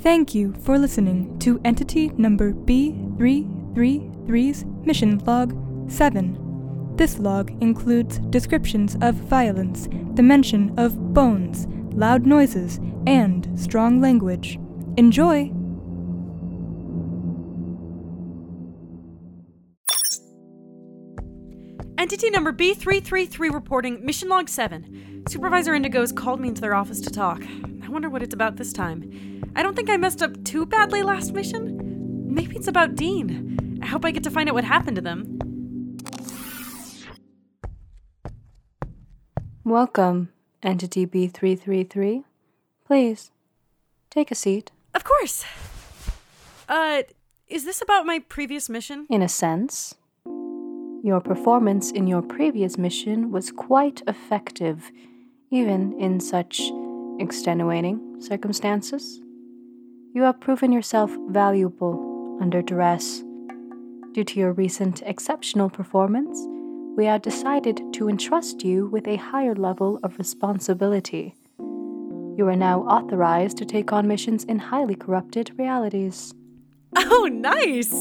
Thank you for listening to Entity Number B333's Mission Log 7. This log includes descriptions of violence, the mention of bones, loud noises, and strong language. Enjoy! Entity number B333 reporting Mission Log 7. Supervisor Indigo's called me into their office to talk. I wonder what it's about this time. I don't think I messed up too badly last mission. Maybe it's about Dean. I hope I get to find out what happened to them. Welcome, Entity B333. Please, take a seat. Of course. Uh, is this about my previous mission? In a sense, your performance in your previous mission was quite effective, even in such extenuating circumstances. You have proven yourself valuable under duress. Due to your recent exceptional performance, we have decided to entrust you with a higher level of responsibility. You are now authorized to take on missions in highly corrupted realities. Oh, nice!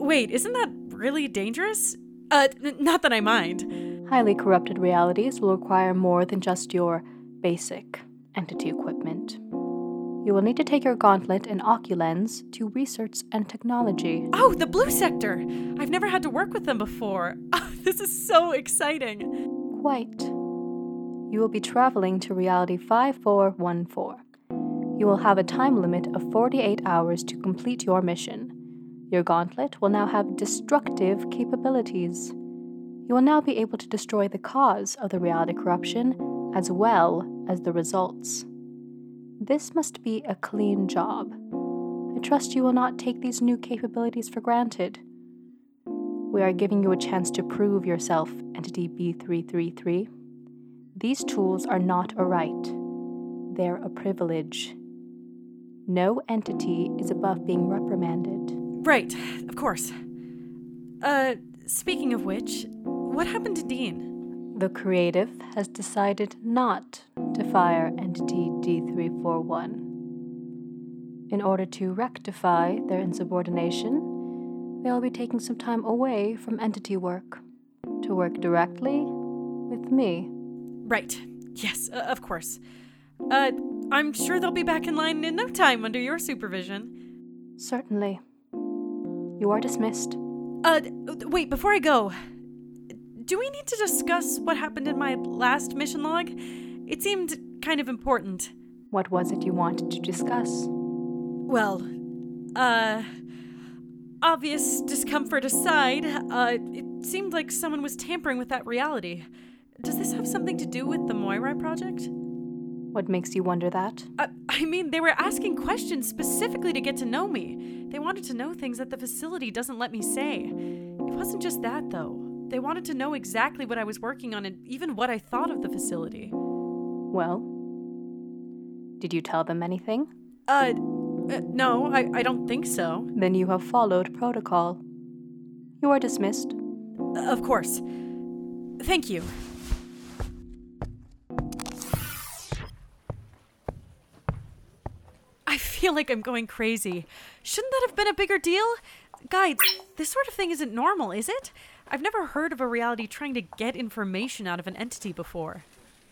Wait, isn't that really dangerous? Uh, n- not that I mind. Highly corrupted realities will require more than just your basic entity equipment. You will need to take your gauntlet and Oculens to research and technology. Oh, the blue sector! I've never had to work with them before. Oh, this is so exciting. Quite. You will be traveling to Reality 5414. You will have a time limit of 48 hours to complete your mission. Your gauntlet will now have destructive capabilities. You will now be able to destroy the cause of the reality corruption as well as the results. This must be a clean job. I trust you will not take these new capabilities for granted. We are giving you a chance to prove yourself, Entity B333. These tools are not a right, they're a privilege. No entity is above being reprimanded. Right, of course. Uh, speaking of which, what happened to Dean? The creative has decided not to fire Entity D341. In order to rectify their insubordination, they'll be taking some time away from entity work to work directly with me. Right. Yes, uh, of course. Uh, I'm sure they'll be back in line in no time under your supervision. Certainly. You are dismissed. Uh, wait, before I go, do we need to discuss what happened in my last mission log? It seemed kind of important. What was it you wanted to discuss? Well, uh, obvious discomfort aside, uh, it seemed like someone was tampering with that reality. Does this have something to do with the Moirai project? What makes you wonder that? Uh, I mean, they were asking questions specifically to get to know me. They wanted to know things that the facility doesn't let me say. It wasn't just that, though. They wanted to know exactly what I was working on and even what I thought of the facility. Well, did you tell them anything? Uh, uh no, I, I don't think so. Then you have followed protocol. You are dismissed. Uh, of course. Thank you. I feel like I'm going crazy. Shouldn't that have been a bigger deal? Guys, this sort of thing isn't normal, is it? I've never heard of a reality trying to get information out of an entity before.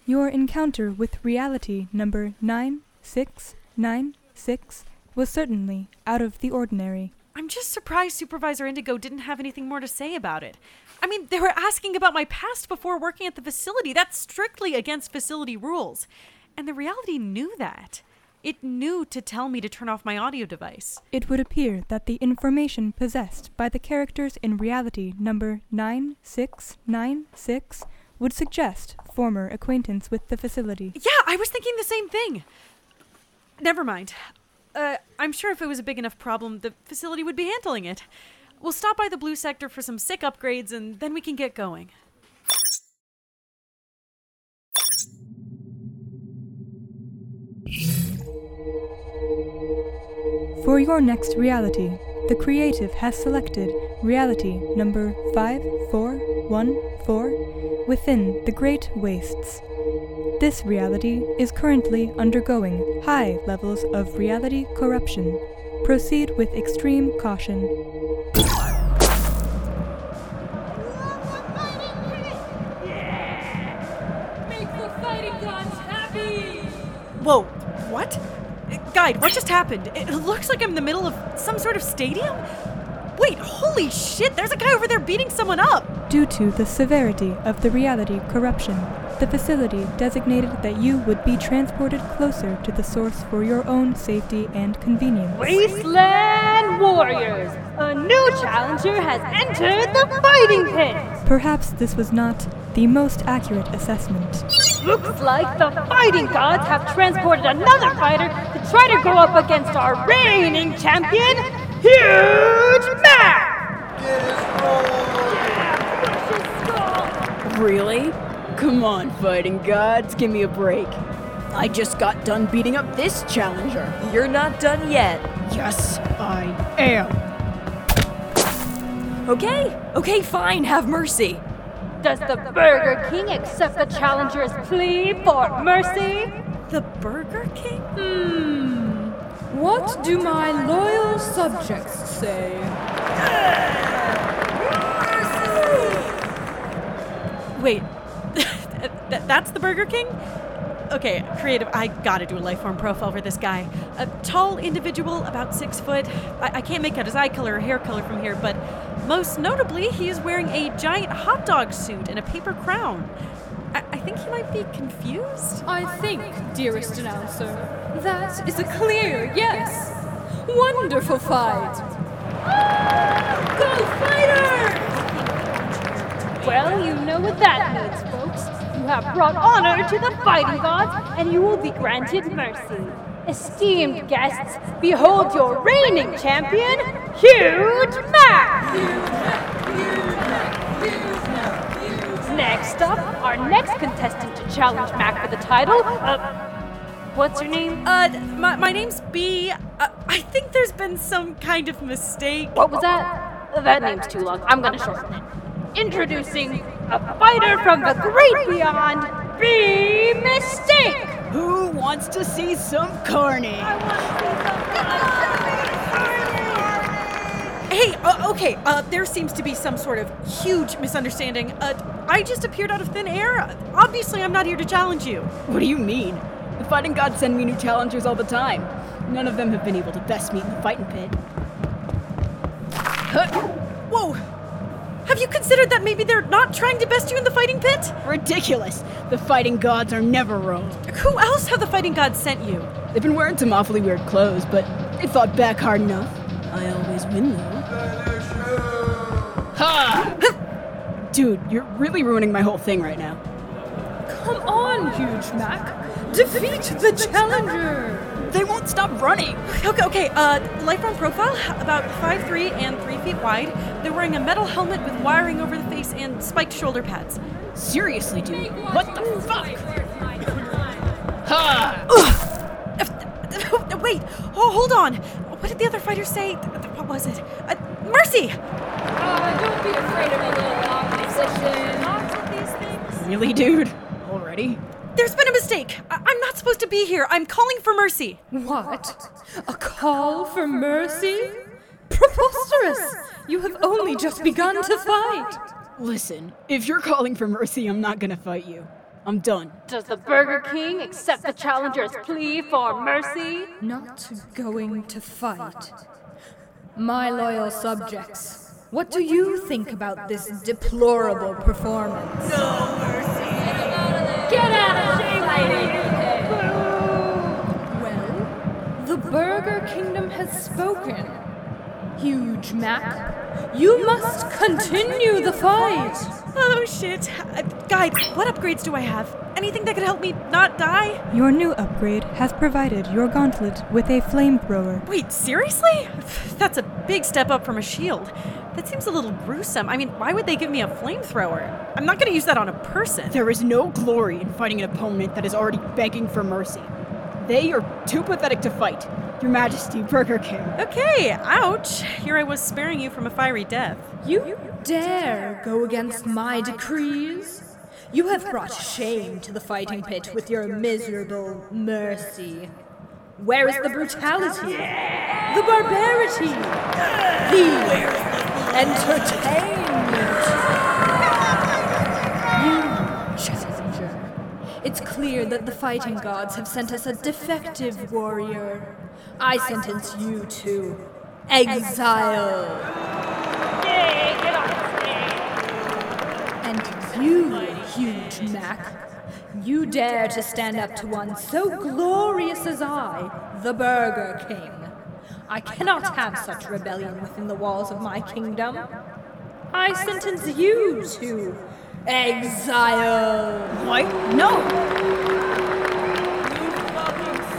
Your encounter with reality number 9696 was certainly out of the ordinary. I'm just surprised Supervisor Indigo didn't have anything more to say about it. I mean, they were asking about my past before working at the facility. That's strictly against facility rules. And the reality knew that. It knew to tell me to turn off my audio device. It would appear that the information possessed by the characters in reality number 9696 would suggest former acquaintance with the facility. Yeah, I was thinking the same thing. Never mind. Uh, I'm sure if it was a big enough problem, the facility would be handling it. We'll stop by the blue sector for some sick upgrades and then we can get going. For your next reality, the creative has selected reality number 5414 within the Great Wastes. This reality is currently undergoing high levels of reality corruption. Proceed with extreme caution. Make the fighting gods happy! Whoa, what? Guide, what just happened? It looks like I'm in the middle of some sort of stadium? Wait, holy shit, there's a guy over there beating someone up! Due to the severity of the reality corruption, the facility designated that you would be transported closer to the source for your own safety and convenience. Wasteland Warriors! A new challenger has entered the fighting pit! Perhaps this was not the most accurate assessment. Looks like the fighting gods have transported another fighter to try to go up against our reigning champion, Huge Mac! Really? Come on, fighting gods, give me a break. I just got done beating up this challenger. You're not done yet. Yes, I am. Okay, okay, fine, have mercy. Does the Burger King accept the challenger's plea for mercy? The Burger King? Hmm. What do my loyal subjects say? Wait, th- that's the Burger King? Okay, creative, I gotta do a life form profile for this guy. A tall individual, about six foot. I, I can't make out his eye color or hair color from here, but most notably, he is wearing a giant hot dog suit and a paper crown. I, I think he might be confused. I think, dearest announcer, that is a clear yes. Wonderful fight! Go fighter! Well, you know what that means, folks. You have brought honor to the fighting gods, and you will be granted mercy. Esteemed guests, behold your reigning champion, Huge Mac! Next up, our next contestant to challenge Mac for the title. Uh, what's your name? Uh, my, my name's B. Uh, I think there's been some kind of mistake. What was that? That name's too long. I'm gonna shorten it. Introducing a fighter from the great beyond, B Mistake! Who wants to see some carnage? Hey, uh, okay, uh, there seems to be some sort of huge misunderstanding. Uh, I just appeared out of thin air. Obviously, I'm not here to challenge you. What do you mean? The fighting gods send me new challengers all the time. None of them have been able to best me in the fighting pit. Huh, Whoa! Have you considered that maybe they're not trying to best you in the fighting pit? ridiculous. The fighting gods are never wrong. Who else have the fighting gods sent you? They've been wearing some awfully weird clothes, but they fought back hard enough. I always win, though. Ha! Dude, you're really ruining my whole thing right now. Come on, Huge Mac! Defeat the challenger! They won't stop running. Okay, okay, uh, Lifeform profile, about 5'3 and 3 feet wide. They're wearing a metal helmet with wiring over the face and spiked shoulder pads. Seriously, dude. What the fuck? Ha! Wait, oh, hold on. What did the other fighter say? What was it? Uh, Mercy! Uh, don't be afraid of a little opposition. Really, dude? Already? There's been a mistake. I- I'm not supposed to be here. I'm calling for mercy. What? A call for mercy? Preposterous! You have only just begun to fight. Listen, if you're calling for mercy, I'm not gonna fight you. I'm done. Does the Burger King accept the challenger's plea for mercy? Not going to fight. My loyal subjects, what do you think about this deplorable performance? Get out of Well, the Burger Kingdom has spoken. Huge Mac, you must continue the fight. Oh shit. Uh, guide, what upgrades do I have? Anything that could help me not die? Your new upgrade has provided your gauntlet with a flamethrower. Wait, seriously? That's a big step up from a shield. That seems a little gruesome. I mean, why would they give me a flamethrower? I'm not gonna use that on a person. There is no glory in fighting an opponent that is already begging for mercy. They are too pathetic to fight. Your Majesty, Burger King. Okay, ouch. Here I was sparing you from a fiery death. You dare go against my decrees? You have brought shame to the fighting pit with your miserable mercy. Where is the brutality? The barbarity? The entertainment? You, challenger. It's clear that the fighting gods have sent us a defective warrior. I sentence you to exile. And you, huge Mac, you dare to stand up to one so glorious as I, the Burger King. I cannot have such rebellion within the walls of my kingdom. I sentence you to exile. What? No!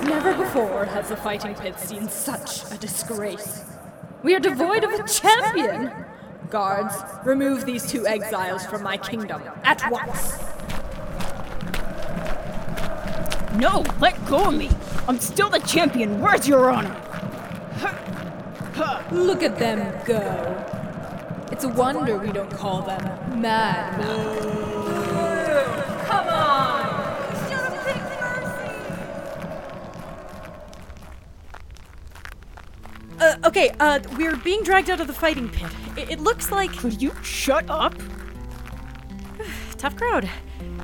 Never before has the fighting pit seen such a disgrace. We are devoid of a champion. Guards, remove these two exiles from my kingdom at once. No! Let go of me! I'm still the champion! Where's your honor? Look at them go. It's a wonder we don't call them mad. Come on! Uh, okay, uh, we're being dragged out of the fighting pit. It, it looks like. Could you shut up? Tough crowd.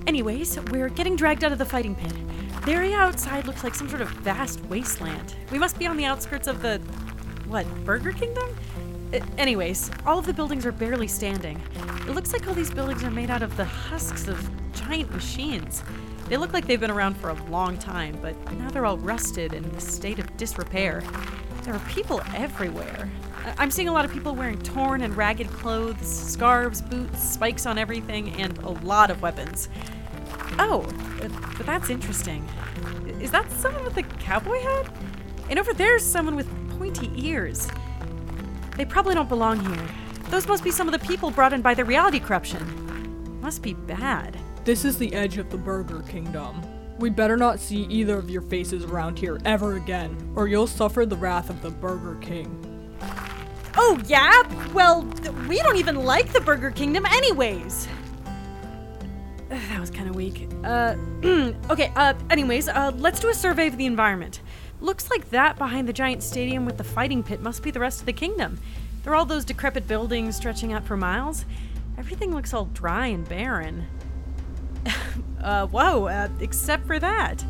Anyways, we're getting dragged out of the fighting pit. The area outside looks like some sort of vast wasteland. We must be on the outskirts of the. what, Burger Kingdom? Anyways, all of the buildings are barely standing. It looks like all these buildings are made out of the husks of giant machines. They look like they've been around for a long time, but now they're all rusted and in a state of disrepair. There are people everywhere. I'm seeing a lot of people wearing torn and ragged clothes, scarves, boots, spikes on everything, and a lot of weapons. Oh, but that's interesting. Is that someone with a cowboy hat? And over there's someone with pointy ears. They probably don't belong here. Those must be some of the people brought in by the reality corruption. Must be bad. This is the edge of the Burger Kingdom. We better not see either of your faces around here ever again, or you'll suffer the wrath of the Burger King. Oh, yeah? Well, we don't even like the Burger Kingdom, anyways. That was kind of weak. Uh, okay, uh, anyways, uh, let's do a survey of the environment. Looks like that behind the giant stadium with the fighting pit must be the rest of the kingdom. There are all those decrepit buildings stretching out for miles. Everything looks all dry and barren. uh, whoa, uh, except for that.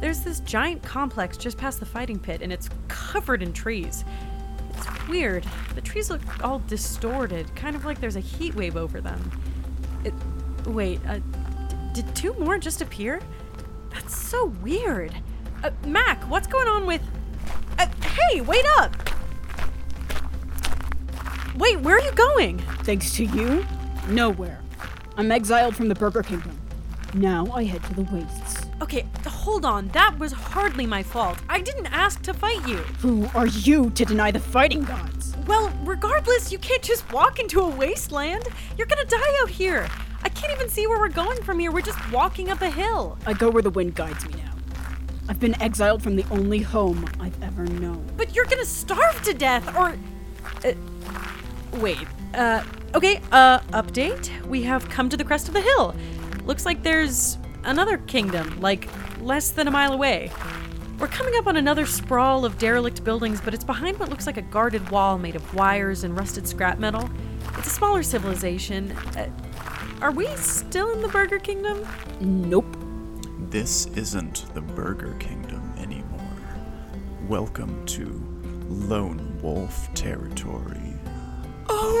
There's this giant complex just past the fighting pit, and it's covered in trees. It's weird. The trees look all distorted, kind of like there's a heat wave over them. It, wait, uh, d- did two more just appear? That's so weird. Uh, Mac, what's going on with. Uh, hey, wait up! Wait, where are you going? Thanks to you? Nowhere. I'm exiled from the Burger Kingdom. Now I head to the wastes. Okay, hold on. That was hardly my fault. I didn't ask to fight you. Who are you to deny the fighting gods? Well, regardless, you can't just walk into a wasteland. You're gonna die out here. I can't even see where we're going from here. We're just walking up a hill. I go where the wind guides me now. I've been exiled from the only home I've ever known. But you're gonna starve to death, or. Uh, wait. Uh, okay, uh, update. We have come to the crest of the hill. Looks like there's another kingdom, like less than a mile away. We're coming up on another sprawl of derelict buildings, but it's behind what looks like a guarded wall made of wires and rusted scrap metal. It's a smaller civilization. Uh, are we still in the Burger Kingdom? Nope. This isn't the Burger Kingdom anymore. Welcome to Lone Wolf territory. Oh!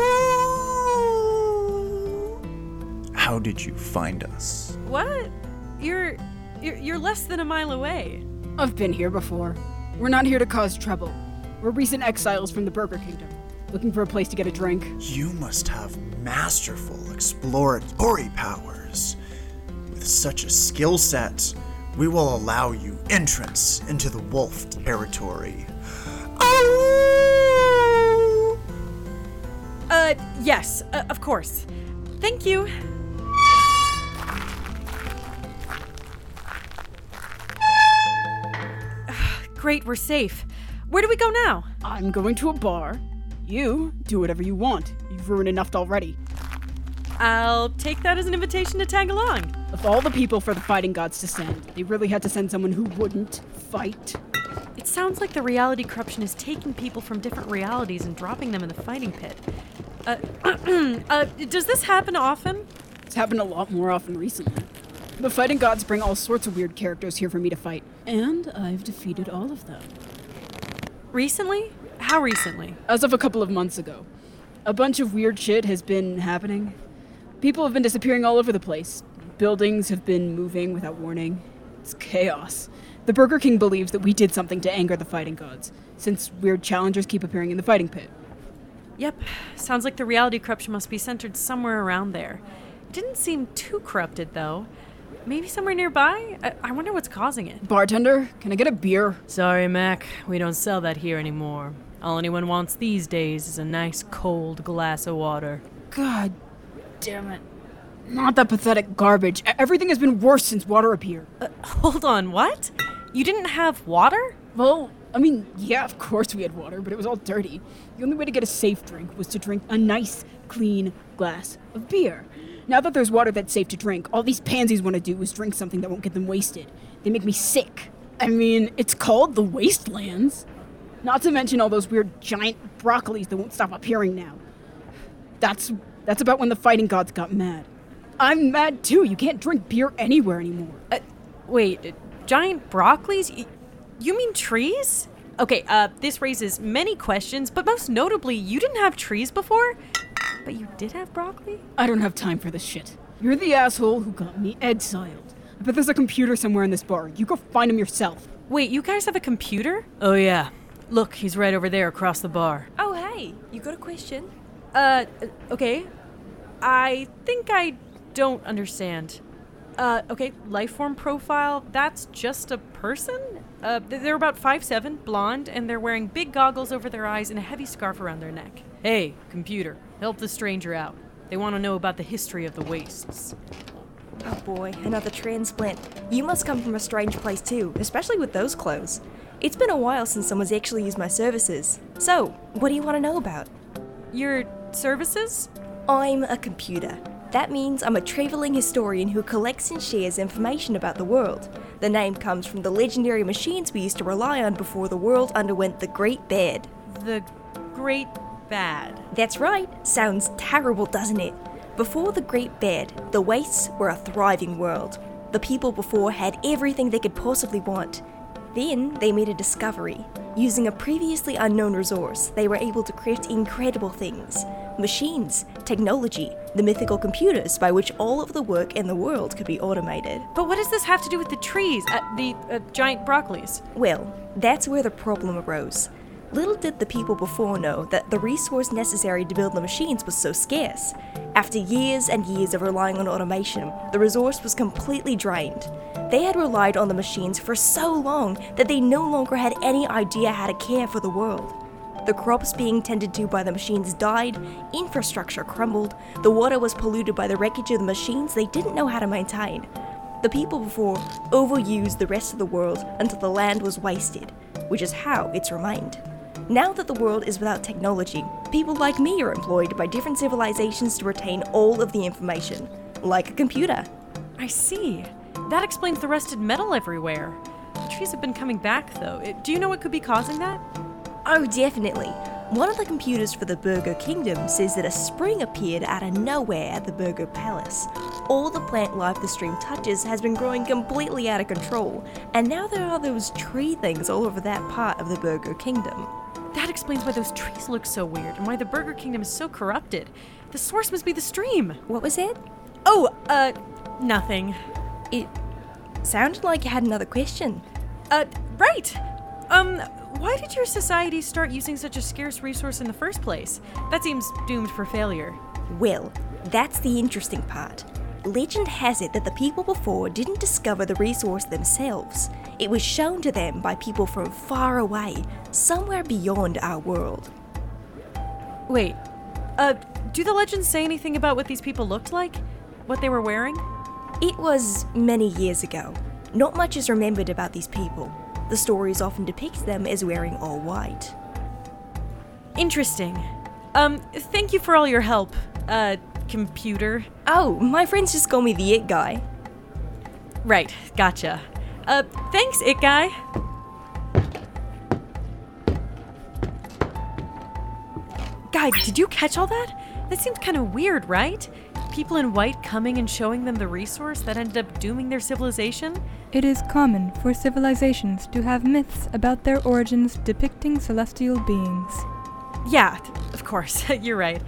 How did you find us? What? You're, you're you're less than a mile away. I've been here before. We're not here to cause trouble. We're recent exiles from the Burger Kingdom, looking for a place to get a drink. You must have masterful exploratory powers. With such a skill set, we will allow you entrance into the wolf territory. Oh! Uh, yes, uh, of course. Thank you. Great, we're safe. Where do we go now? I'm going to a bar. You do whatever you want. You've ruined enough already. I'll take that as an invitation to tag along. Of all the people for the fighting gods to send, they really had to send someone who wouldn't fight. It sounds like the reality corruption is taking people from different realities and dropping them in the fighting pit. Uh, uh, does this happen often? It's happened a lot more often recently. The fighting gods bring all sorts of weird characters here for me to fight, and I've defeated all of them. Recently? How recently? As of a couple of months ago. A bunch of weird shit has been happening. People have been disappearing all over the place. Buildings have been moving without warning. It's chaos. The Burger King believes that we did something to anger the fighting gods, since weird challengers keep appearing in the fighting pit. Yep, sounds like the reality corruption must be centered somewhere around there. It didn't seem too corrupted, though. Maybe somewhere nearby? I, I wonder what's causing it. Bartender, can I get a beer? Sorry, Mac. We don't sell that here anymore. All anyone wants these days is a nice cold glass of water. God damn it. Not that pathetic garbage. Everything has been worse since water appeared. Uh, hold on, what? You didn't have water? Well, I mean, yeah, of course we had water, but it was all dirty. The only way to get a safe drink was to drink a nice, clean glass of beer. Now that there's water that's safe to drink, all these pansies want to do is drink something that won't get them wasted. They make me sick. I mean, it's called the Wastelands. Not to mention all those weird giant broccolis that won't stop appearing now. That's that's about when the fighting gods got mad. I'm mad too. You can't drink beer anywhere anymore. Uh, wait, uh, giant broccolis? Y- You mean trees? Okay, uh, this raises many questions, but most notably, you didn't have trees before? But you did have broccoli? I don't have time for this shit. You're the asshole who got me exiled. I bet there's a computer somewhere in this bar. You go find him yourself. Wait, you guys have a computer? Oh, yeah. Look, he's right over there across the bar. Oh, hey, you got a question? Uh, okay. I think I don't understand. Uh, okay, life form profile, that's just a person? Uh, they're about five seven, blonde, and they're wearing big goggles over their eyes and a heavy scarf around their neck. Hey, computer, help the stranger out. They want to know about the history of the wastes. Oh boy, another transplant. You must come from a strange place too, especially with those clothes. It's been a while since someone's actually used my services. So, what do you want to know about? Your services? I'm a computer. That means I'm a traveling historian who collects and shares information about the world. The name comes from the legendary machines we used to rely on before the world underwent the Great Bad. The Great Bad. That's right. Sounds terrible, doesn't it? Before the Great Bad, the Wastes were a thriving world. The people before had everything they could possibly want. Then they made a discovery. Using a previously unknown resource, they were able to create incredible things machines, technology, the mythical computers by which all of the work in the world could be automated. But what does this have to do with the trees? Uh, the uh, giant broccolis? Well, that's where the problem arose. Little did the people before know that the resource necessary to build the machines was so scarce. After years and years of relying on automation, the resource was completely drained. They had relied on the machines for so long that they no longer had any idea how to care for the world. The crops being tended to by the machines died, infrastructure crumbled, the water was polluted by the wreckage of the machines they didn't know how to maintain. The people before overused the rest of the world until the land was wasted, which is how it's remained. Now that the world is without technology, people like me are employed by different civilizations to retain all of the information, like a computer. I see. That explains the rusted metal everywhere. The trees have been coming back, though. Do you know what could be causing that? Oh, definitely. One of the computers for the Burger Kingdom says that a spring appeared out of nowhere at the Burger Palace. All the plant life the stream touches has been growing completely out of control, and now there are those tree things all over that part of the Burger Kingdom. That explains why those trees look so weird and why the Burger Kingdom is so corrupted. The source must be the stream. What was it? Oh, uh, nothing. It sounded like you had another question. Uh, right. Um, why did your society start using such a scarce resource in the first place? That seems doomed for failure. Well, that's the interesting part. Legend has it that the people before didn't discover the resource themselves. It was shown to them by people from far away, somewhere beyond our world. Wait, uh, do the legends say anything about what these people looked like? What they were wearing? It was many years ago. Not much is remembered about these people. The stories often depict them as wearing all white. Interesting. Um, thank you for all your help. Uh, computer. Oh, my friends just call me the It Guy. Right, gotcha. Uh, thanks, It Guy. Guy, did you catch all that? That seemed kind of weird, right? People in white coming and showing them the resource that ended up dooming their civilization? It is common for civilizations to have myths about their origins depicting celestial beings. Yeah, of course, you're right.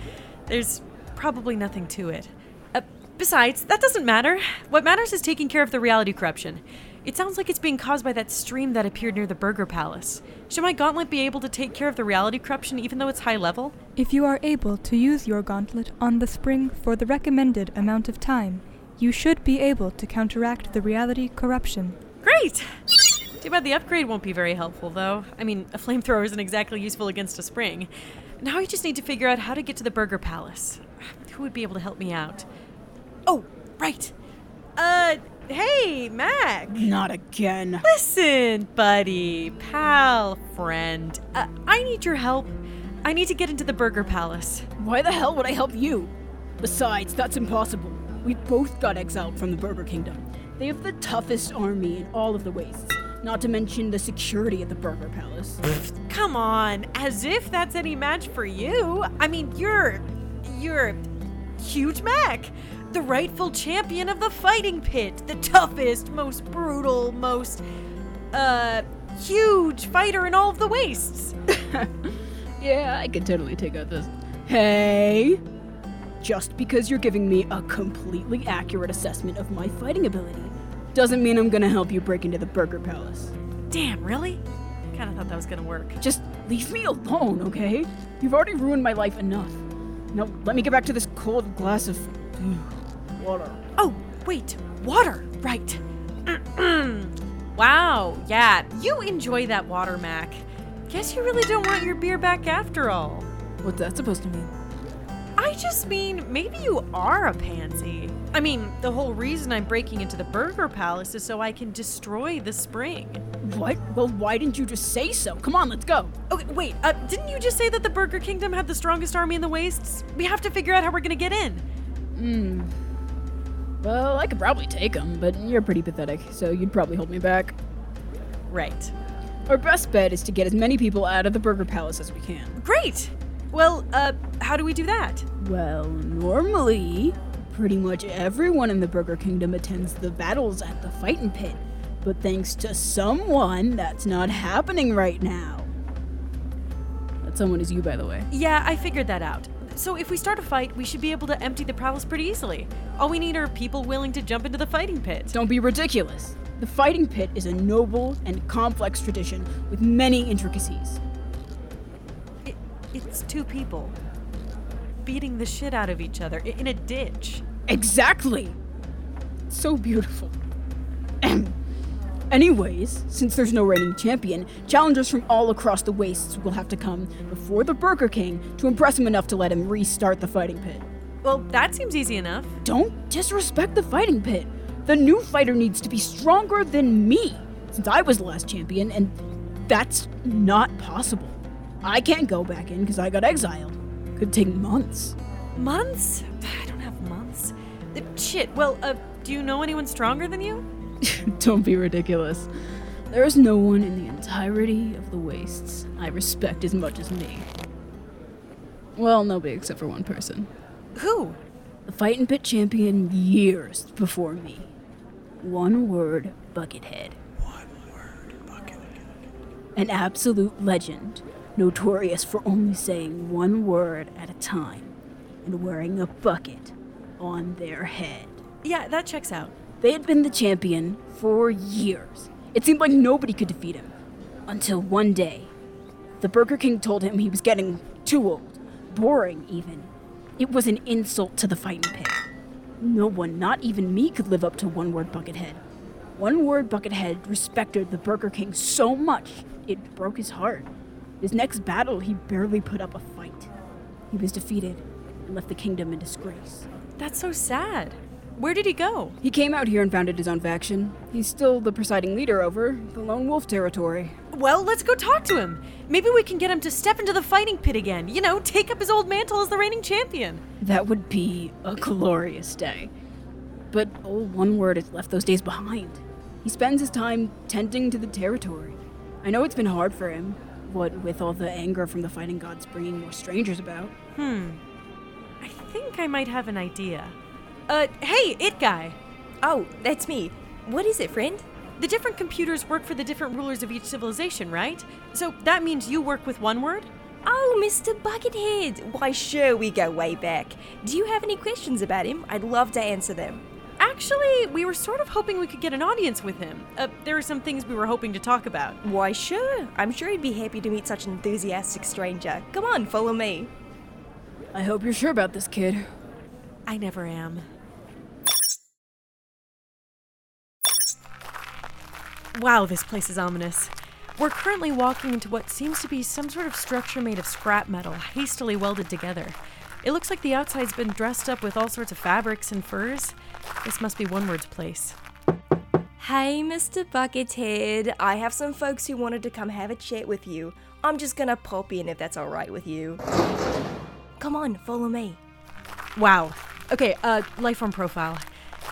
There's probably nothing to it. Uh, besides, that doesn't matter. What matters is taking care of the reality corruption. It sounds like it's being caused by that stream that appeared near the Burger Palace. Should my gauntlet be able to take care of the reality corruption even though it's high level? If you are able to use your gauntlet on the spring for the recommended amount of time, you should be able to counteract the reality corruption. Great! Too bad the upgrade won't be very helpful, though. I mean, a flamethrower isn't exactly useful against a spring. Now I just need to figure out how to get to the Burger Palace. Who would be able to help me out? Oh, right. Uh, hey, Mac. Not again. Listen, buddy, pal, friend. Uh, I need your help. I need to get into the Burger Palace. Why the hell would I help you? Besides, that's impossible. We both got exiled from the Burger Kingdom. They have the toughest army in all of the wastes, not to mention the security at the Burger Palace. Come on, as if that's any match for you. I mean, you're. you're. Huge Mac, the rightful champion of the fighting pit, the toughest, most brutal, most. uh. huge fighter in all of the wastes. yeah, I could totally take out this. Hey! Just because you're giving me a completely accurate assessment of my fighting ability doesn't mean I'm gonna help you break into the Burger Palace. Damn, really? Kind of thought that was gonna work. Just leave me alone, okay? You've already ruined my life enough. Now, let me get back to this cold glass of water. Oh, wait, water, right. wow, yeah, you enjoy that water, Mac. Guess you really don't want your beer back after all. What's that supposed to mean? I just mean, maybe you are a pansy. I mean, the whole reason I'm breaking into the Burger Palace is so I can destroy the spring. What? Well, why didn't you just say so? Come on, let's go. Okay, wait, uh, didn't you just say that the Burger Kingdom had the strongest army in the wastes? We have to figure out how we're gonna get in. Hmm. Well, I could probably take them, but you're pretty pathetic, so you'd probably hold me back. Right. Our best bet is to get as many people out of the Burger Palace as we can. Great! Well, uh, how do we do that? Well, normally, pretty much everyone in the Burger Kingdom attends the battles at the fighting pit. But thanks to someone, that's not happening right now. That someone is you, by the way. Yeah, I figured that out. So if we start a fight, we should be able to empty the palace pretty easily. All we need are people willing to jump into the fighting pit. Don't be ridiculous. The fighting pit is a noble and complex tradition with many intricacies. It, it's two people beating the shit out of each other in a ditch. Exactly! So beautiful. Anyways, since there's no reigning champion, challengers from all across the wastes will have to come before the Burger King to impress him enough to let him restart the fighting pit. Well, that seems easy enough. Don't disrespect the fighting pit. The new fighter needs to be stronger than me, since I was the last champion, and that's not possible. I can't go back in because I got exiled. Could take months. Months? I don't have months. Shit, well, uh, do you know anyone stronger than you? Don't be ridiculous. There is no one in the entirety of the wastes I respect as much as me. Well, nobody except for one person. Who? The fighting pit champion years before me. One word, Buckethead. One word, bucket. An absolute legend, notorious for only saying one word at a time and wearing a bucket on their head. Yeah, that checks out. They had been the champion for years. It seemed like nobody could defeat him. Until one day, the Burger King told him he was getting too old, boring even. It was an insult to the fighting pit. No one, not even me, could live up to one word Buckethead. One word Buckethead respected the Burger King so much, it broke his heart. His next battle, he barely put up a fight. He was defeated and left the kingdom in disgrace. That's so sad. Where did he go? He came out here and founded his own faction. He's still the presiding leader over the Lone Wolf territory. Well, let's go talk to him. Maybe we can get him to step into the fighting pit again. You know, take up his old mantle as the reigning champion. That would be a glorious day. But old One Word has left those days behind. He spends his time tending to the territory. I know it's been hard for him, what with all the anger from the fighting gods bringing more strangers about. Hmm. I think I might have an idea. Uh, hey, it guy. Oh, that's me. What is it, friend? The different computers work for the different rulers of each civilization, right? So that means you work with one word? Oh, Mr. Buckethead! Why, sure, we go way back. Do you have any questions about him? I'd love to answer them. Actually, we were sort of hoping we could get an audience with him. Uh, there are some things we were hoping to talk about. Why, sure. I'm sure he'd be happy to meet such an enthusiastic stranger. Come on, follow me. I hope you're sure about this, kid. I never am. Wow, this place is ominous. We're currently walking into what seems to be some sort of structure made of scrap metal, hastily welded together. It looks like the outside's been dressed up with all sorts of fabrics and furs. This must be One Word's place. Hey, Mr. Buckethead. I have some folks who wanted to come have a chat with you. I'm just gonna pop in if that's alright with you. Come on, follow me. Wow. Okay, uh, lifeform profile.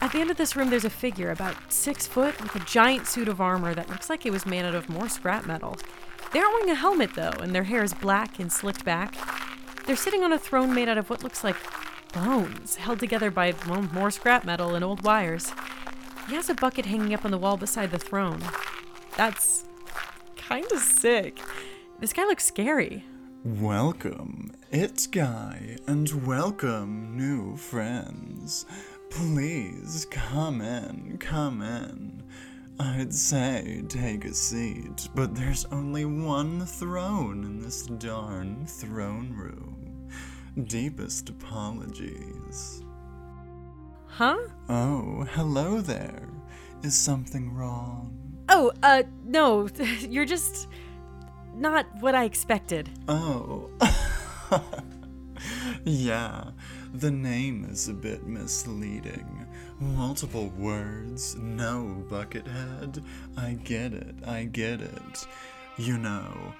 At the end of this room, there's a figure about six foot with a giant suit of armor that looks like it was made out of more scrap metal. They aren't wearing a helmet though, and their hair is black and slicked back. They're sitting on a throne made out of what looks like bones, held together by well, more scrap metal and old wires. He has a bucket hanging up on the wall beside the throne. That's kinda sick. This guy looks scary. Welcome, It Guy, and welcome, new friends. Please come in, come in. I'd say take a seat, but there's only one throne in this darn throne room. Deepest apologies. Huh? Oh, hello there. Is something wrong? Oh, uh, no. You're just not what I expected. Oh. yeah, the name is a bit misleading. Multiple words, no buckethead. I get it, I get it. You know,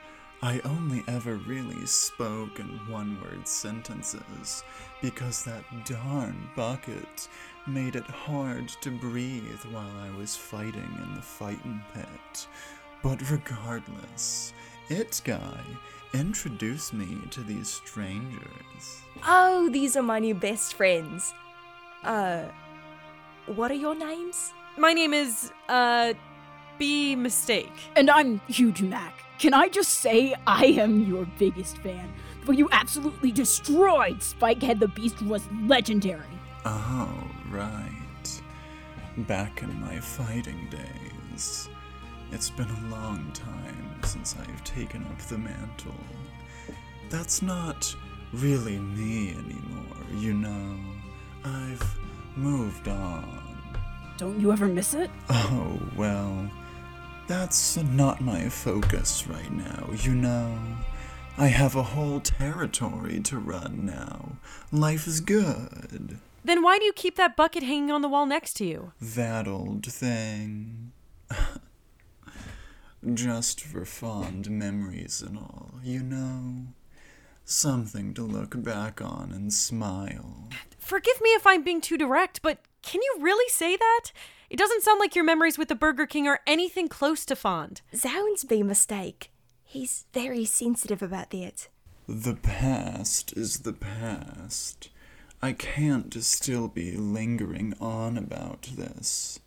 I only ever really spoke in one word sentences because that darn bucket made it hard to breathe while I was fighting in the fighting pit. But regardless, it guy introduced me to these strangers. Oh, these are my new best friends. Uh, what are your names? My name is, uh, B Mistake. And I'm Huge Mac. Can I just say I am your biggest fan? For you absolutely destroyed Spikehead the Beast was legendary. Oh, right. Back in my fighting days. It's been a long time since I've taken up the mantle. That's not really me anymore, you know. I've moved on. Don't you ever miss it? Oh, well, that's not my focus right now, you know. I have a whole territory to run now. Life is good. Then why do you keep that bucket hanging on the wall next to you? That old thing. Just for fond memories and all, you know. Something to look back on and smile. Forgive me if I'm being too direct, but can you really say that? It doesn't sound like your memories with the Burger King are anything close to fond. Zoun's B Mistake. He's very sensitive about that. The past is the past. I can't still be lingering on about this.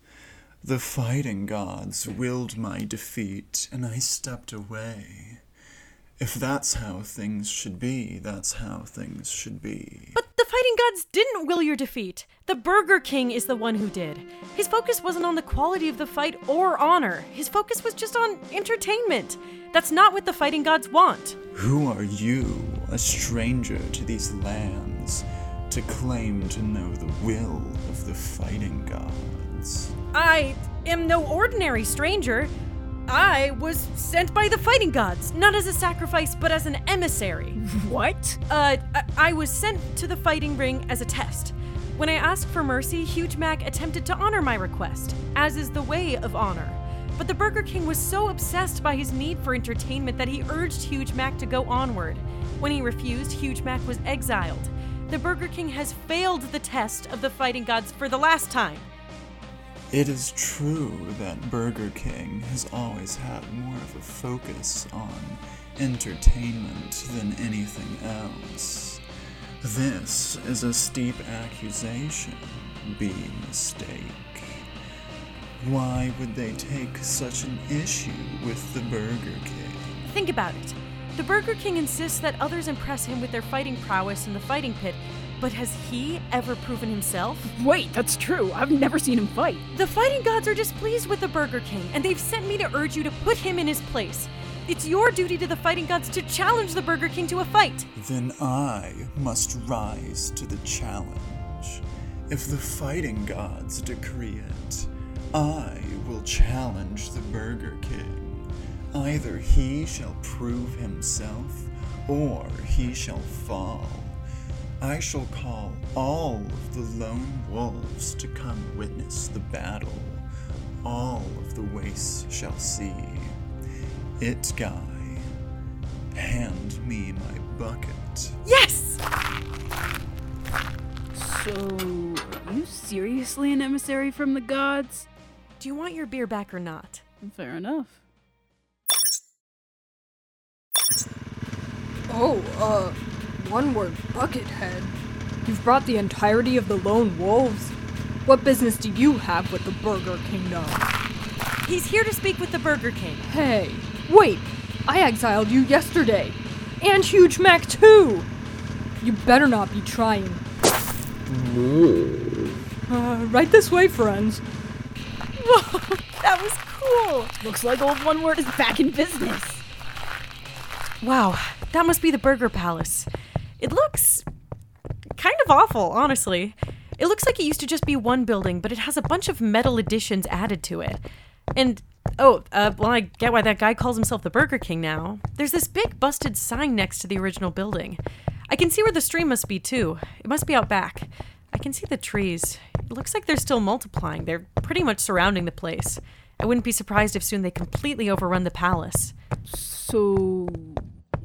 The fighting gods willed my defeat, and I stepped away. If that's how things should be, that's how things should be. But the fighting gods didn't will your defeat. The Burger King is the one who did. His focus wasn't on the quality of the fight or honor. His focus was just on entertainment. That's not what the fighting gods want. Who are you, a stranger to these lands, to claim to know the will of the fighting gods? I am no ordinary stranger. I was sent by the fighting gods, not as a sacrifice, but as an emissary. What? Uh, I, I was sent to the fighting ring as a test. When I asked for mercy, Huge Mac attempted to honor my request, as is the way of honor. But the Burger King was so obsessed by his need for entertainment that he urged Huge Mac to go onward. When he refused, Huge Mac was exiled. The Burger King has failed the test of the fighting gods for the last time. It is true that Burger King has always had more of a focus on entertainment than anything else. This is a steep accusation, B Mistake. Why would they take such an issue with the Burger King? Think about it. The Burger King insists that others impress him with their fighting prowess in the fighting pit, but has he ever proven himself? Wait, that's true. I've never seen him fight. The fighting gods are displeased with the Burger King, and they've sent me to urge you to put him in his place. It's your duty to the fighting gods to challenge the Burger King to a fight. Then I must rise to the challenge. If the fighting gods decree it, I will challenge the Burger King. Either he shall prove himself, or he shall fall. I shall call all of the lone wolves to come witness the battle. All of the wastes shall see. It guy, hand me my bucket. Yes! So, are you seriously an emissary from the gods? Do you want your beer back or not? Fair enough. Oh, uh, one word buckethead. You've brought the entirety of the lone wolves. What business do you have with the Burger Kingdom? He's here to speak with the Burger King. Hey, wait! I exiled you yesterday! And Huge Mac too! You better not be trying. Uh, right this way, friends. Whoa, that was cool. Looks like old one word is back in business. Wow, that must be the Burger Palace. It looks kind of awful, honestly. It looks like it used to just be one building, but it has a bunch of metal additions added to it. And oh, uh, well, I get why that guy calls himself the Burger King now. There's this big busted sign next to the original building. I can see where the stream must be too. It must be out back. I can see the trees. It looks like they're still multiplying. They're pretty much surrounding the place. I wouldn't be surprised if soon they completely overrun the palace. So,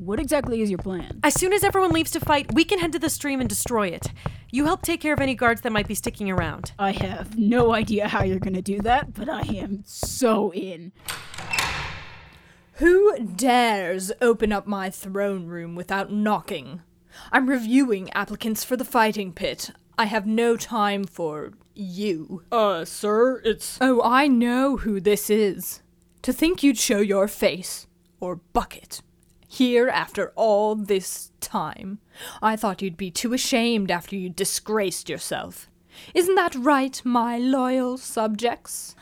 what exactly is your plan? As soon as everyone leaves to fight, we can head to the stream and destroy it. You help take care of any guards that might be sticking around. I have no idea how you're gonna do that, but I am so in. Who dares open up my throne room without knocking? I'm reviewing applicants for the fighting pit. I have no time for you. Uh, sir, it's. Oh, I know who this is. To think you'd show your face, or bucket, here after all this time. I thought you'd be too ashamed after you disgraced yourself. Isn't that right, my loyal subjects?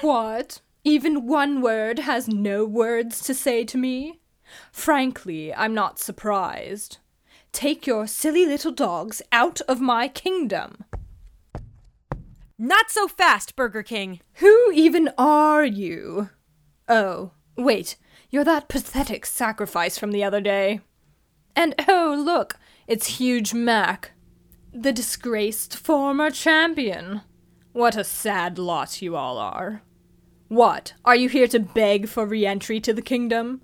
what? Even one word has no words to say to me? Frankly, I'm not surprised. Take your silly little dogs out of my kingdom. Not so fast, Burger King! Who even are you? Oh, wait, you're that pathetic sacrifice from the other day. And oh, look, it's Huge Mac, the disgraced former champion. What a sad lot you all are. What, are you here to beg for re entry to the kingdom?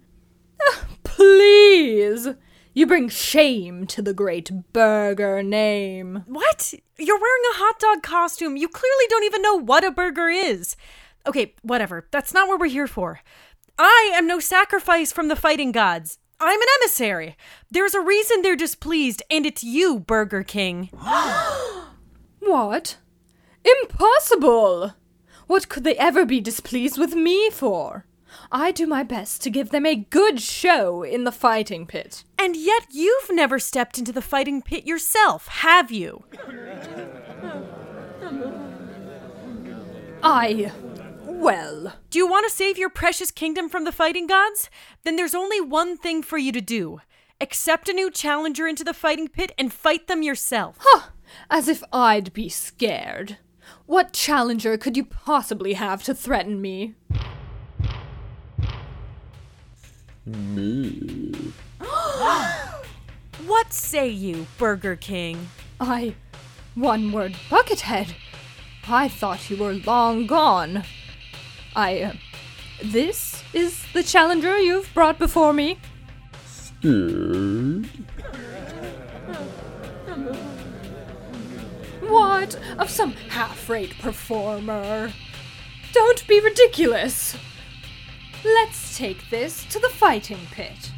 Ah, Please! You bring shame to the great burger name. What? You're wearing a hot dog costume. You clearly don't even know what a burger is. Okay, whatever. That's not what we're here for. I am no sacrifice from the fighting gods. I'm an emissary. There's a reason they're displeased, and it's you, Burger King. What? Impossible! What could they ever be displeased with me for? I do my best to give them a good show in the fighting pit. And yet you've never stepped into the fighting pit yourself, have you? I. Well, Do you want to save your precious kingdom from the fighting gods? Then there's only one thing for you to do. Accept a new challenger into the fighting pit and fight them yourself. huh, as if I'd be scared. What challenger could you possibly have to threaten me? Me. what say you, Burger King? I. One word Buckethead. I thought you were long gone. I. Uh, this is the challenger you've brought before me? What of some half rate performer? Don't be ridiculous. Let's take this to the fighting pit.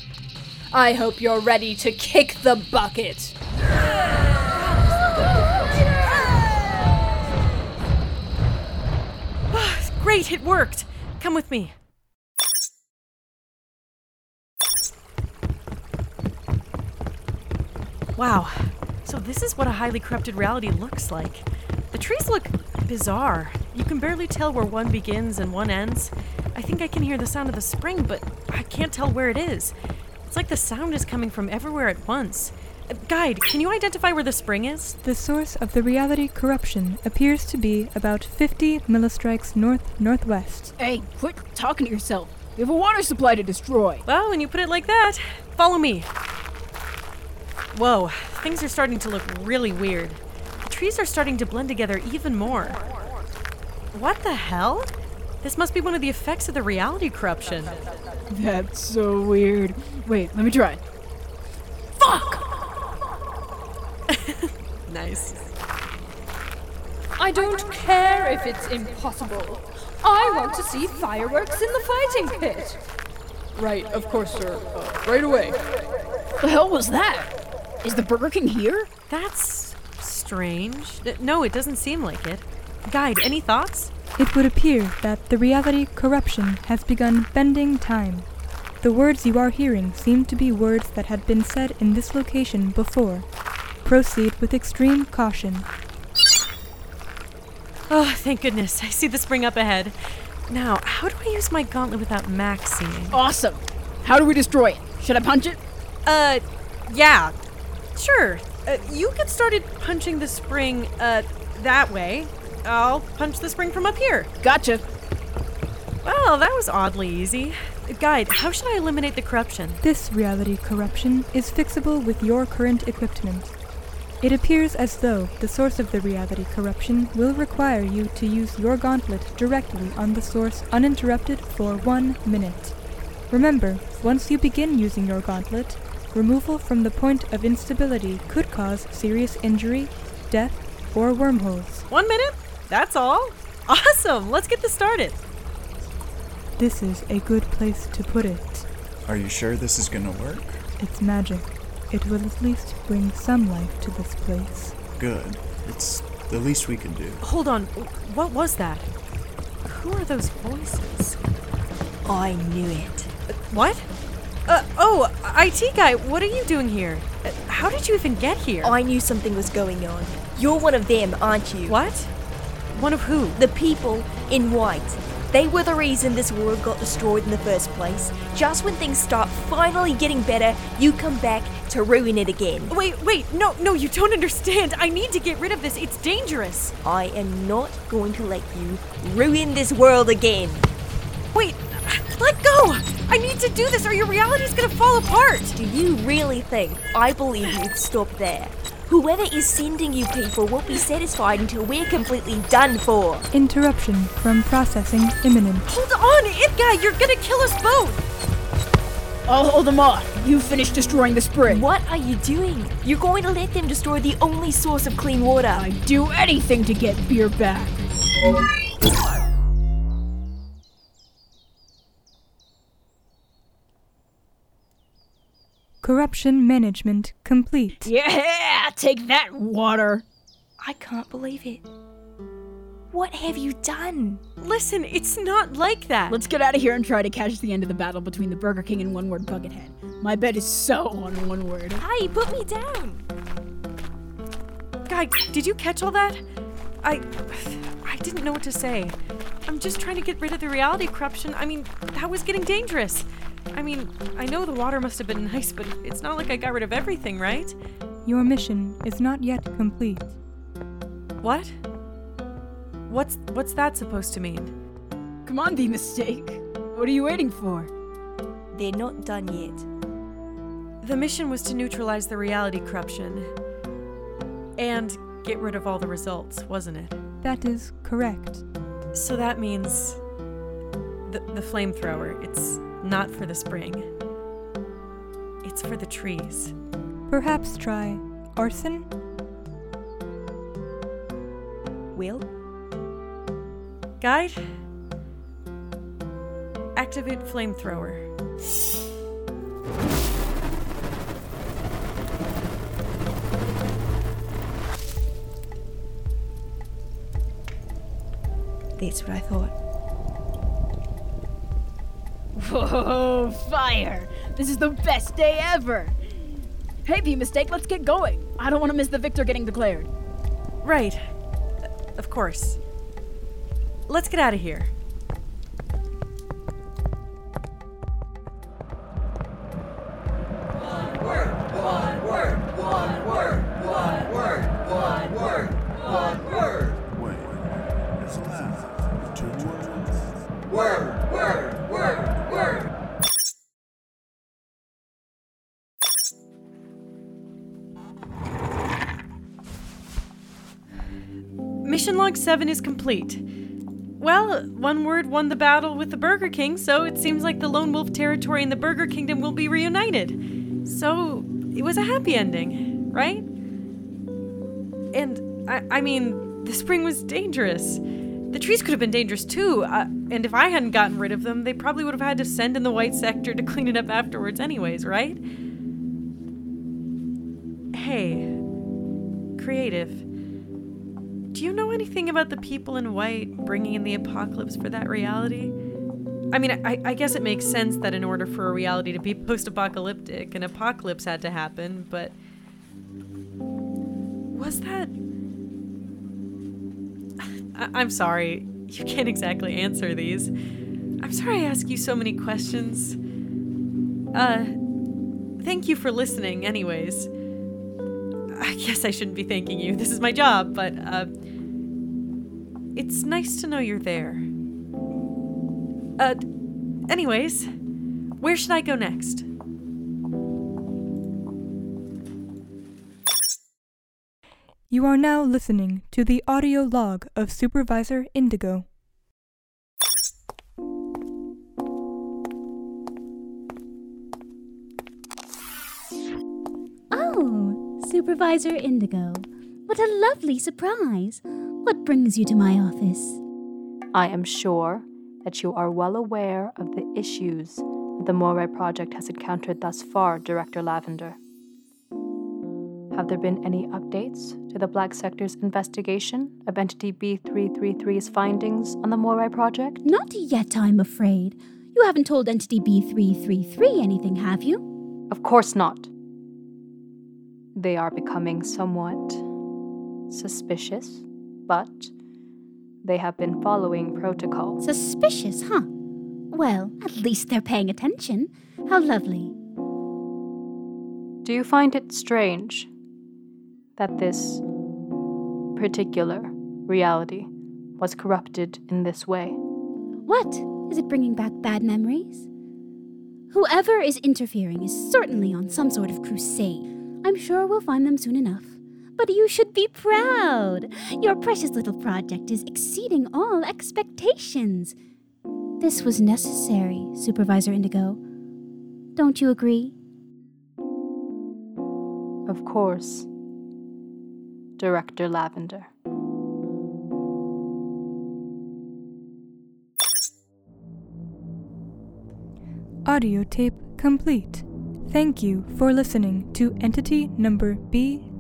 I hope you're ready to kick the bucket. Great, it worked. Come with me. Wow. So this is what a highly corrupted reality looks like. The trees look bizarre. You can barely tell where one begins and one ends. I think I can hear the sound of the spring, but I can't tell where it is. It's like the sound is coming from everywhere at once. Guide, can you identify where the spring is? The source of the reality corruption appears to be about 50 millistrikes north northwest. Hey, quit talking to yourself. We have a water supply to destroy. Well, when you put it like that, follow me. Whoa, things are starting to look really weird. The trees are starting to blend together even more. What the hell? This must be one of the effects of the reality corruption. That's so weird. Wait, let me try. Nice. I don't care if it's impossible. I want to see fireworks in the fighting pit. Right, of course, sir. Uh, right away. The hell was that? Is the Burger King here? That's strange. No, it doesn't seem like it. Guide, any thoughts? It would appear that the reality corruption has begun bending time. The words you are hearing seem to be words that had been said in this location before. Proceed with extreme caution. Oh, thank goodness. I see the spring up ahead. Now, how do I use my gauntlet without Max seeing? Awesome. How do we destroy it? Should I punch it? Uh, yeah. Sure. Uh, you get started punching the spring, uh, that way. I'll punch the spring from up here. Gotcha. Well, that was oddly easy. Guide, how should I eliminate the corruption? This reality corruption is fixable with your current equipment. It appears as though the source of the reality corruption will require you to use your gauntlet directly on the source uninterrupted for one minute. Remember, once you begin using your gauntlet, removal from the point of instability could cause serious injury, death, or wormholes. One minute? That's all? Awesome! Let's get this started. This is a good place to put it. Are you sure this is gonna work? It's magic. It will at least bring some life to this place. Good. It's the least we can do. Hold on. What was that? Who are those voices? I knew it. What? Uh, oh, IT guy, what are you doing here? Uh, How did you even get here? I knew something was going on. You're one of them, aren't you? What? One of who? The people in white. They were the reason this world got destroyed in the first place. Just when things start finally getting better, you come back to ruin it again. Wait, wait, no, no, you don't understand. I need to get rid of this. It's dangerous. I am not going to let you ruin this world again. Wait, let go. I need to do this or your reality's gonna fall apart. Do you really think I believe you'd stop there? Whoever is sending you people won't be satisfied until we're completely done for. Interruption from processing imminent. Hold on, it guy, you're gonna kill us both. I'll hold them off. You finish destroying the spring. What are you doing? You're going to let them destroy the only source of clean water. I'd do anything to get beer back. Corruption management complete. Yeah, take that, water. I can't believe it. What have you done? Listen, it's not like that. Let's get out of here and try to catch the end of the battle between the Burger King and One Word Buckethead. My bet is so on one word. Hi, put me down. Guy, did you catch all that? I I didn't know what to say. I'm just trying to get rid of the reality corruption. I mean, that was getting dangerous. I mean, I know the water must have been nice, but it's not like I got rid of everything, right? Your mission is not yet complete. What? What's what's that supposed to mean? Come on, B Mistake. What are you waiting for? They're not done yet. the mission was to neutralize the reality corruption and get rid of all the results, wasn't it? That is correct. So that means the, the flamethrower, it's not for the spring. It's for the trees. Perhaps try arson? Will? Guide? Activate flamethrower. That's what I thought. Whoa, fire! This is the best day ever! Hey, B Mistake, let's get going. I don't want to miss the victor getting declared. Right. Of course. Let's get out of here. Mission log 7 is complete. Well, one word won the battle with the Burger King, so it seems like the Lone Wolf territory and the Burger Kingdom will be reunited. So, it was a happy ending, right? And, I, I mean, the spring was dangerous. The trees could have been dangerous too, uh, and if I hadn't gotten rid of them, they probably would have had to send in the white sector to clean it up afterwards, anyways, right? Hey, creative. Anything about the people in white bringing in the apocalypse for that reality? I mean, I, I guess it makes sense that in order for a reality to be post apocalyptic, an apocalypse had to happen, but. Was that. I, I'm sorry, you can't exactly answer these. I'm sorry I ask you so many questions. Uh, thank you for listening, anyways. I guess I shouldn't be thanking you. This is my job, but uh, it's nice to know you're there. Uh, anyways, where should I go next? You are now listening to the audio log of Supervisor Indigo. Oh, Supervisor Indigo. What a lovely surprise. What brings you to my office? I am sure that you are well aware of the issues that the Moirai project has encountered thus far, Director Lavender. Have there been any updates to the Black Sector's investigation of Entity B333's findings on the Moirai project? Not yet, I'm afraid. You haven't told Entity B333 anything, have you? Of course not. They are becoming somewhat suspicious, but they have been following protocol. Suspicious, huh? Well, at least they're paying attention. How lovely. Do you find it strange that this particular reality was corrupted in this way? What? Is it bringing back bad memories? Whoever is interfering is certainly on some sort of crusade. I'm sure we'll find them soon enough. But you should be proud. Your precious little project is exceeding all expectations. This was necessary, Supervisor Indigo. Don't you agree? Of course. Director Lavender. Audio tape complete. Thank you for listening to entity number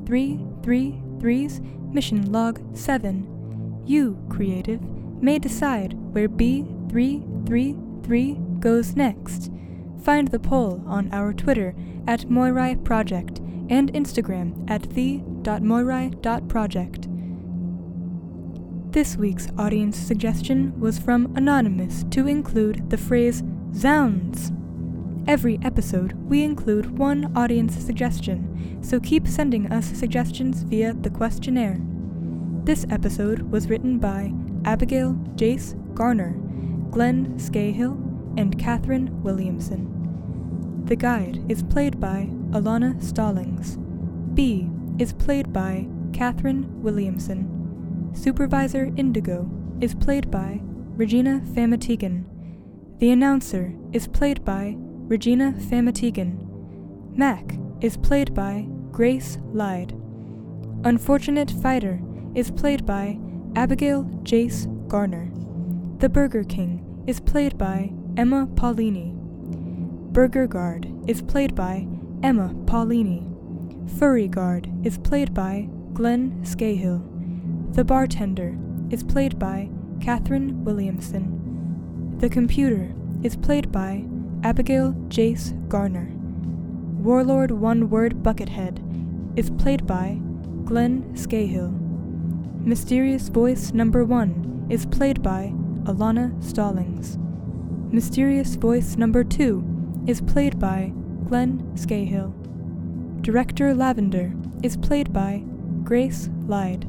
B333's mission log 7. You, creative, may decide where B333 goes next. Find the poll on our Twitter at Moirai Project and Instagram at the.moirai.project. This week's audience suggestion was from Anonymous to include the phrase Zounds. Every episode, we include one audience suggestion, so keep sending us suggestions via the questionnaire. This episode was written by Abigail Jayce Garner, Glen Skahill, and Katherine Williamson. The guide is played by Alana Stallings. B is played by Katherine Williamson. Supervisor Indigo is played by Regina Famatigan. The announcer is played by Regina Famatigan. Mac is played by Grace Lyde. Unfortunate Fighter is played by Abigail Jayce Garner. The Burger King is played by Emma Paulini. Burger Guard is played by Emma Paulini. Furry Guard is played by Glen Skahill. The Bartender is played by Katherine Williamson. The Computer is played by Abigail Jayce Garner. Warlord One Word Buckethead is played by Glen Skahill. Mysterious Voice Number One is played by Alana Stallings. Mysterious Voice Number Two is played by Glen Skahill. Director Lavender is played by Grace Lyde.